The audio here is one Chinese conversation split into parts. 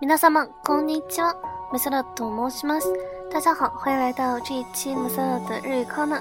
皆さこんにちは、マサラと申します。大家好，欢迎来到这一期马萨拉的日语课呢。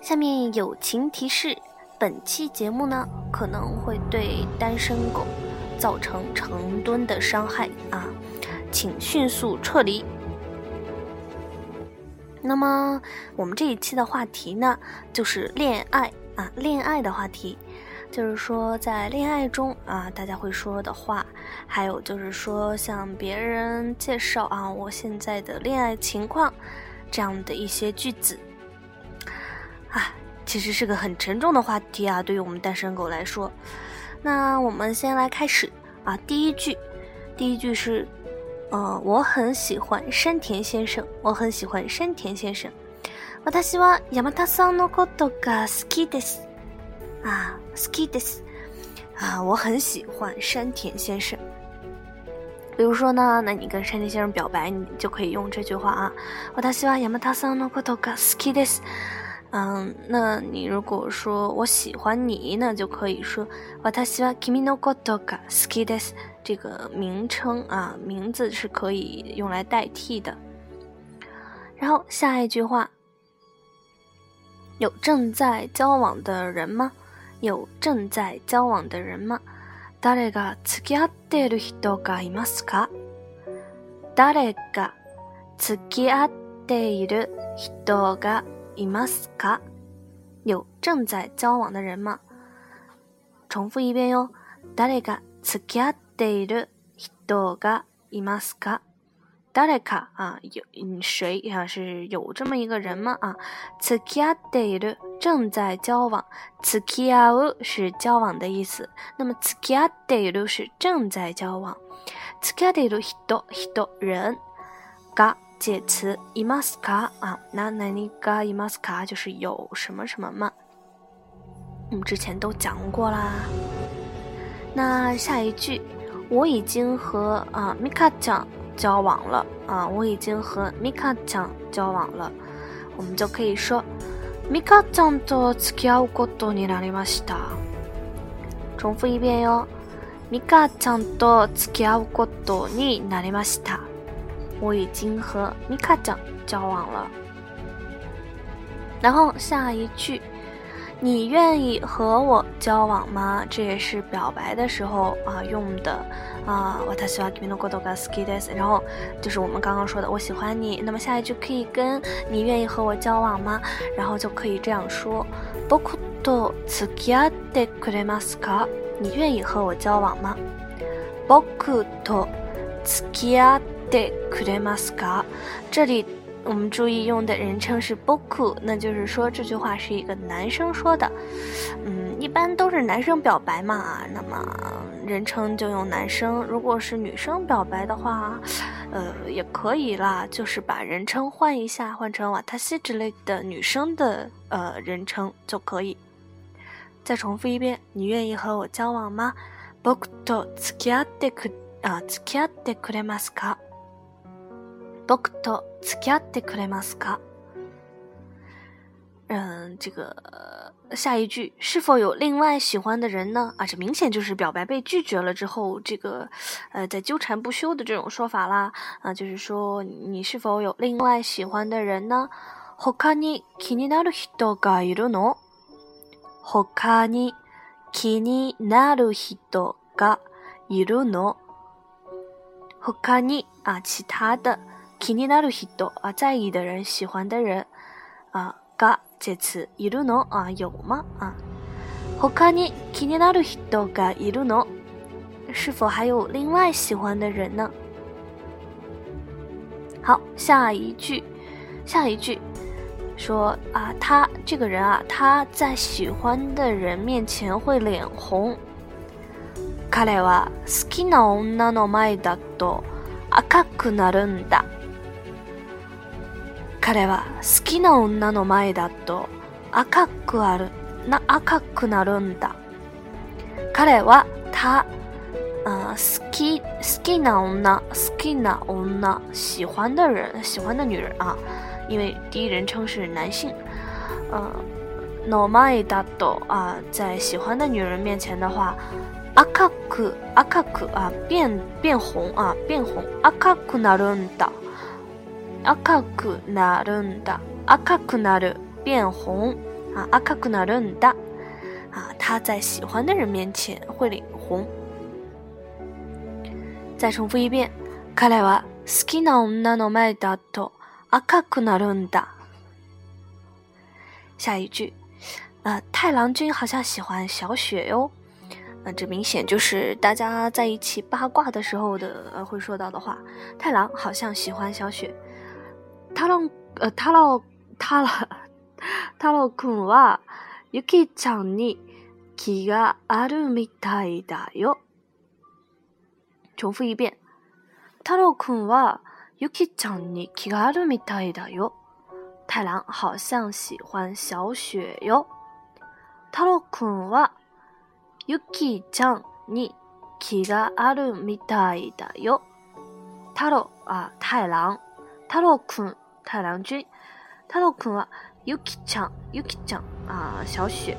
下面友情提示：本期节目呢，可能会对单身狗造成成吨的伤害啊，请迅速撤离。那么，我们这一期的话题呢，就是恋爱啊，恋爱的话题，就是说在恋爱中啊，大家会说的话，还有就是说向别人介绍啊我现在的恋爱情况这样的一些句子，啊，其实是个很沉重的话题啊，对于我们单身狗来说，那我们先来开始啊，第一句，第一句是。呃，我很喜欢山田先生，我很喜欢山田先生。私は山田さんのことをが好きです。啊，好きです。啊，我很喜欢山田先生。比如说呢，那你跟山田先生表白，你就可以用这句话啊。私は山田さんのことをが好きです。嗯，那你如果说我喜欢你，那就可以说私は君のことが好きです。这个名称啊，名字是可以用来代替的。然后下一句话：有正在交往的人吗？有正在交往的人吗？誰が付き合っている人がいますか？誰が付き合っている人がいますか？有正在交往的人吗？重复一遍哟！誰が付き合ている人がいますか？誰啊？有谁啊？是有这么一个人吗？啊，付き合っている正在交往，付き合う是交往的意思。那么付き合っている是正在交往。付き合っている人が介词いますか？啊，那那里个いますか？就是有什么什么吗？我们之前都讲过啦。那下一句。我已经和啊米卡酱交往了啊，我已经和米卡酱交往了，我们就可以说米卡酱と付き合うことになりま重复一遍哟，米卡酱と付き合うことになりま我已经和米卡酱交往了。然后下一句。你愿意和我交往吗？这也是表白的时候啊用的啊。我太喜欢 ski days，然后就是我们刚刚说的，我喜欢你。那么下一句可以跟你愿意和我交往吗？然后就可以这样说：ぼくと付き合ってくれますか？你愿意和我交往吗？ぼくと付き合ってくれますか？这里。我们注意用的人称是 boku，那就是说这句话是一个男生说的。嗯，一般都是男生表白嘛，那么人称就用男生。如果是女生表白的话，呃，也可以啦，就是把人称换一下，换成瓦塔西之类的女生的呃人称就可以。再重复一遍，你愿意和我交往吗？boku to tsukiatte ku 啊，tsukiatte kuremasuka。boku to 斯卡德克莱马斯卡，嗯，这个下一句是否有另外喜欢的人呢？啊，这明显就是表白被拒绝了之后，这个呃，在纠缠不休的这种说法啦。啊，就是说你是否有另外喜欢的人呢？ほかに気になる人がいるの？ほかに気になる人がいるの？ほに啊，其他的。気になる人啊，在意的人、喜欢的人啊，が、这次いるの啊，有吗啊？ほかにキニナルヒトがいるの？是否还有另外喜欢的人呢？好，下一句，下一句，说啊，他这个人啊，他在喜欢的人面前会脸红。彼は好きな女の前だと赤くなるんだ。彼は好きな女の前だと赤くあるな赤くなるんだ彼は他あ好き好きな女，好きな女，喜欢的人，喜欢的女人啊，因为第一人称是男性。呃、の前だと啊，在喜欢的女人面前的话，赤く赤く啊，变变红啊，变红，赤くなるんだ。赤くなるんだ。赤くなる变红啊！赤くなるんだ。啊，他在喜欢的人面前会脸红。再重复一遍，卡莱瓦斯基纳乌纳诺麦达托，阿卡库纳下一句，呃，太郎君好像喜欢小雪哟。那这明显就是大家在一起八卦的时候的呃，会说到的话。太郎好像喜欢小雪。太郎、くん は、ゆきちゃんに気があるみたいだよ。重複一遍。太郎くんは、ゆきちゃんに気があるみたいだよ。太郎好像喜欢小雪よ。太郎くんは、ゆきちゃんに気があるみたいだよ。太郎、あ、太郎。太郎くん太郎君，太郎君は、ゆきちゃん、ゆきちゃん啊，小雪，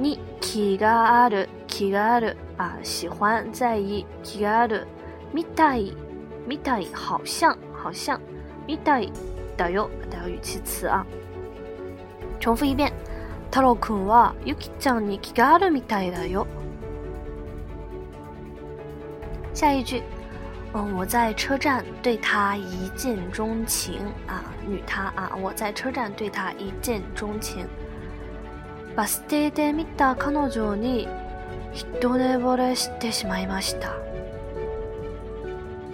に気がある、気がある啊，喜欢在意、気がある、みたい、みたい、好像、好像、みたいだよ、だよ、其次啊，重复一遍，太郎君はゆきちゃんに気があるみたいだよ。下一句。嗯，我在车站对他一见钟情啊，女他啊，我在车站对他一见钟情。バス停見た彼女に一目惚れしてしまいました。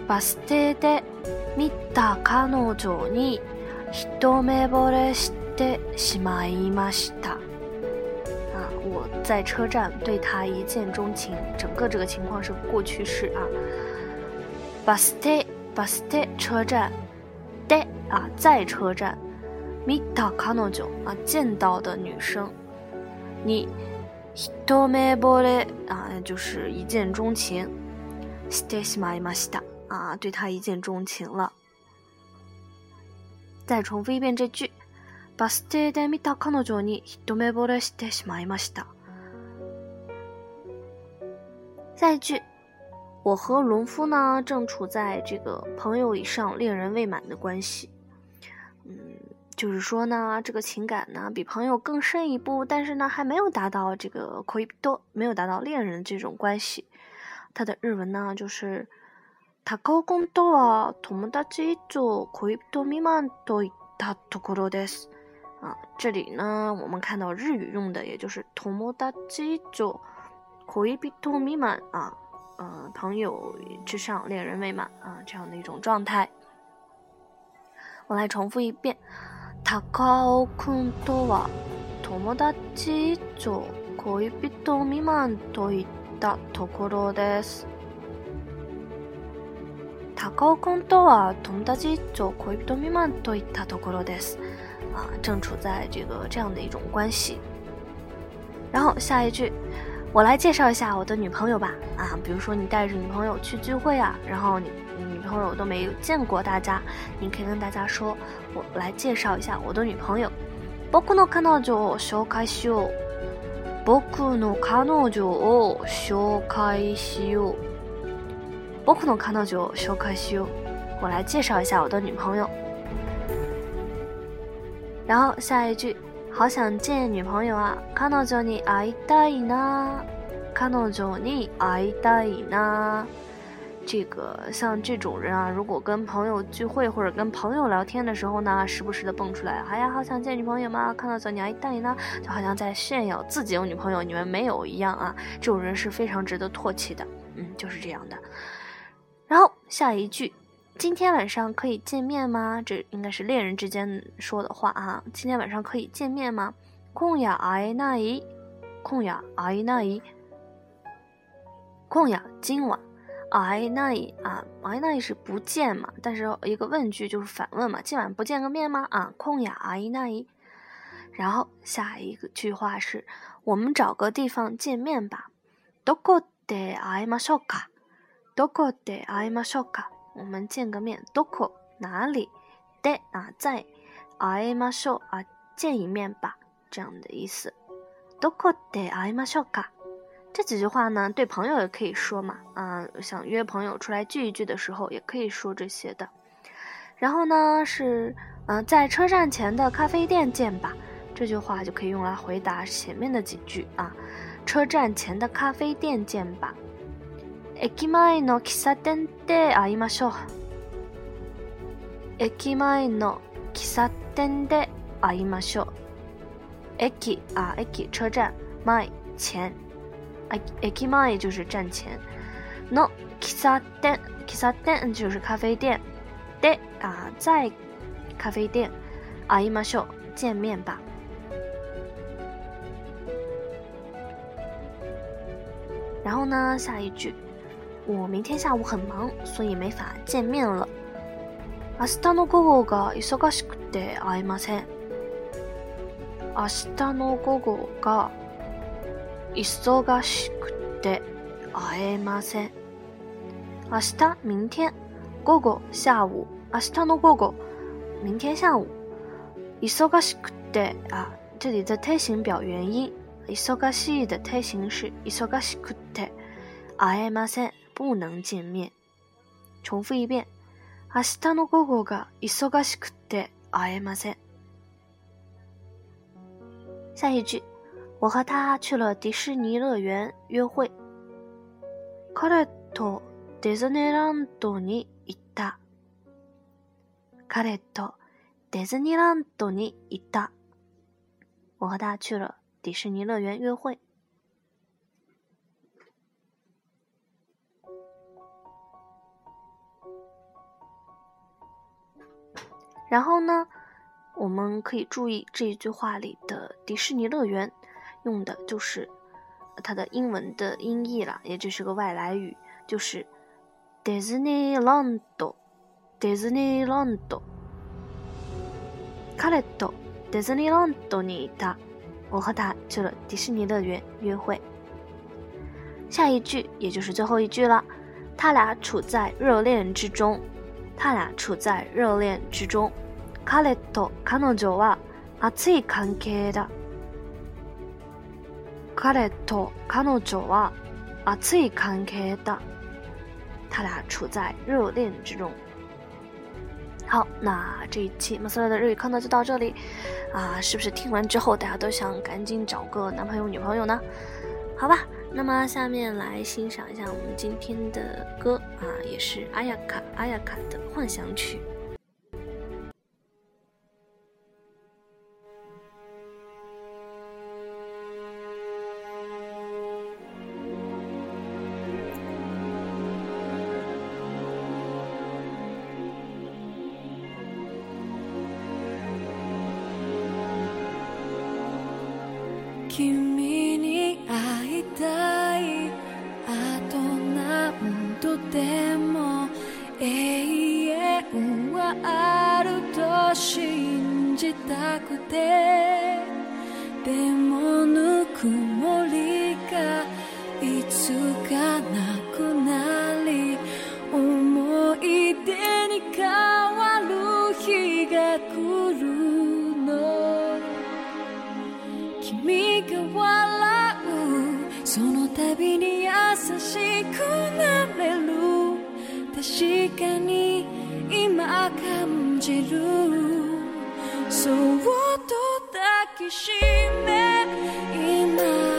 バス停見た彼女に一目惚れしてしまいました。啊，我在车站对他一见钟情，整个这个情况是过去式啊。バスステ、バスステ、车站。で、啊，在车站。見たカノジョ、啊，见到的女生。に、ひと目ぼれ、啊，就是一见钟情。してしまいました、啊，对他一见钟情了。再重复一遍这句。バスステで見たカノジョにひと目ぼれしてしまい下一句。我和农夫呢，正处在这个朋友以上、恋人未满的关系。嗯，就是说呢，这个情感呢比朋友更深一步，但是呢还没有达到这个可以多，没有达到恋人这种关系。他的日文呢就是“タカオ君とは友達以上、恋人未満といったところです”。啊，这里呢我们看到日语用的，也就是“友達以上、恋人未満”啊。呃，朋友之上，恋人未满啊，这样的一种状态。我来重复一遍：タカオ君とは友達以上恋人未満といったところです。タカオ君とは友達以上恋人未満といったところです。啊，正处在这个这样的一种关系。然后下一句。我来介绍一下我的女朋友吧。啊，比如说你带着女朋友去聚会啊，然后你女朋友都没有见过大家，你可以跟大家说：“我来介绍一下我的女朋友。”ぼくの彼女を紹介しよう。ぼくの彼女を紹介しよう。ぼくの彼女を紹介しよう。我来介绍一下我的女朋友。然后下一句。好想见女朋友啊！彼女你逢いたいな、彼女你逢いたいな。这个像这种人啊，如果跟朋友聚会或者跟朋友聊天的时候呢，时不时的蹦出来，哎呀，好想见女朋友吗？看到小爱一待呢，就好像在炫耀自己有女朋友，你们没有一样啊。这种人是非常值得唾弃的。嗯，就是这样的。然后下一句。今天晚上可以见面吗？这应该是恋人之间说的话啊。今天晚上可以见面吗？空呀，爱奈，空呀，爱奈，空呀，今晚，爱奈啊，爱奈是不见嘛？但是一个问句就是反问嘛，今晚不见个面吗？啊，空呀，爱奈。然后下一个句话是，我们找个地方见面吧。どこで会いましょうか？どこで会いましょうか？我们见个面，どこ哪里？在啊，在。あいましょう啊，见一面吧，这样的意思。どこで a いましょうか？这几句话呢，对朋友也可以说嘛，啊，想约朋友出来聚一聚的时候，也可以说这些的。然后呢，是，嗯，在车站前的咖啡店见吧。这句话就可以用来回答前面的几句啊，车站前的咖啡店见吧。駅前の喫茶店で会いましょう。駅前の喫茶店で会いましょう。駅あ駅車站前前，駅前就是站前。の喫茶店喫茶店就是咖啡店。で啊，在咖啡店会いましょう见面吧。然后呢，下一句。我明天下午很忙，所以没法见面了。明日の午後が忙しくて会えません。明日の午後が忙しくて会えません。明日，明天，午，下午，明日の午，後、明天下午。忙しくてあ、这里的泰形表原因。忙しい的泰形是忙しくて。会えません。不能见面。重复一遍，明日の午後が忙しくて会えません。下一句，我和他去了迪士尼乐园约会。カレットディズニーランドに行った。カレットディズニーランドに行った。我和他去了迪士尼乐园约会。然后呢，我们可以注意这一句话里的“迪士尼乐园”，用的就是它的英文的音译了，也就是个外来语，就是 Disneyland，Disneyland，c a l i e d o Disneyland，你他，我和他去了迪士尼乐园约会。下一句也就是最后一句了，他俩处在热恋之中。他俩处在热恋之中。他俩处在热恋之中。好，那这一期马斯勒的日语课呢就到这里。啊，是不是听完之后大家都想赶紧找个男朋友女朋友呢？好吧。那么，下面来欣赏一下我们今天的歌啊，也是阿雅卡阿雅卡的《幻想曲》。感じるそっと抱きしめ今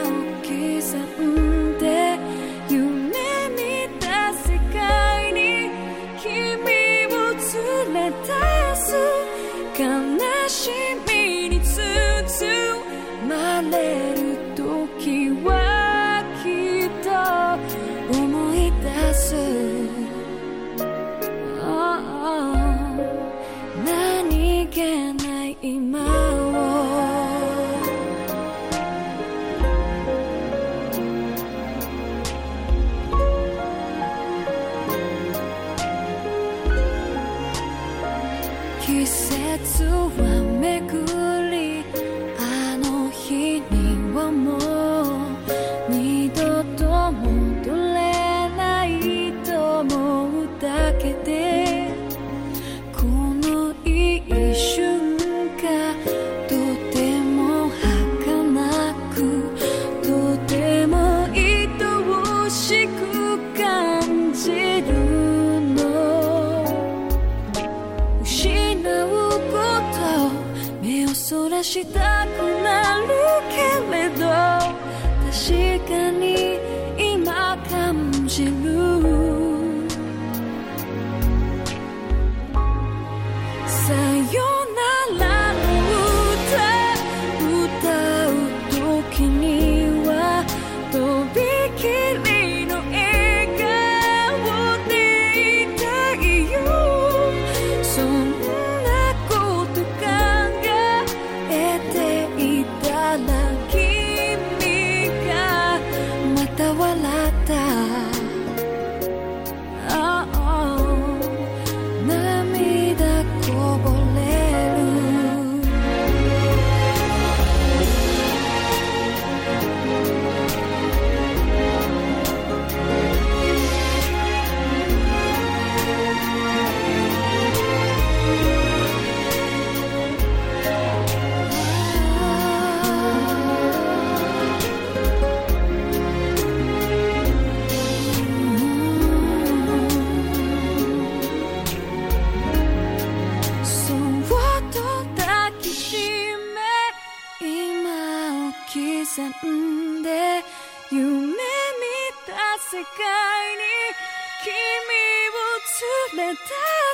連れ出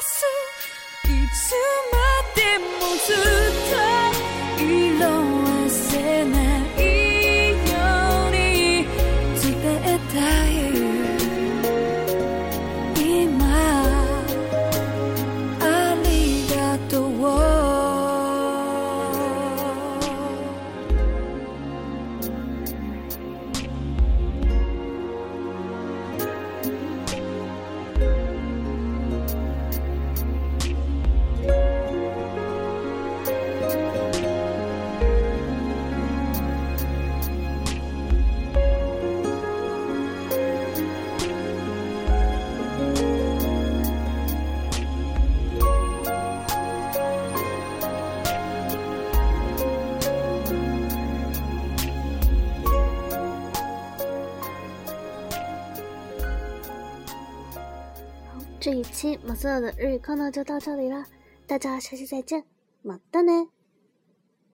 すいつまでもずっと这一期马斯的日语课呢就到这里了，大家下期再见，马德呢。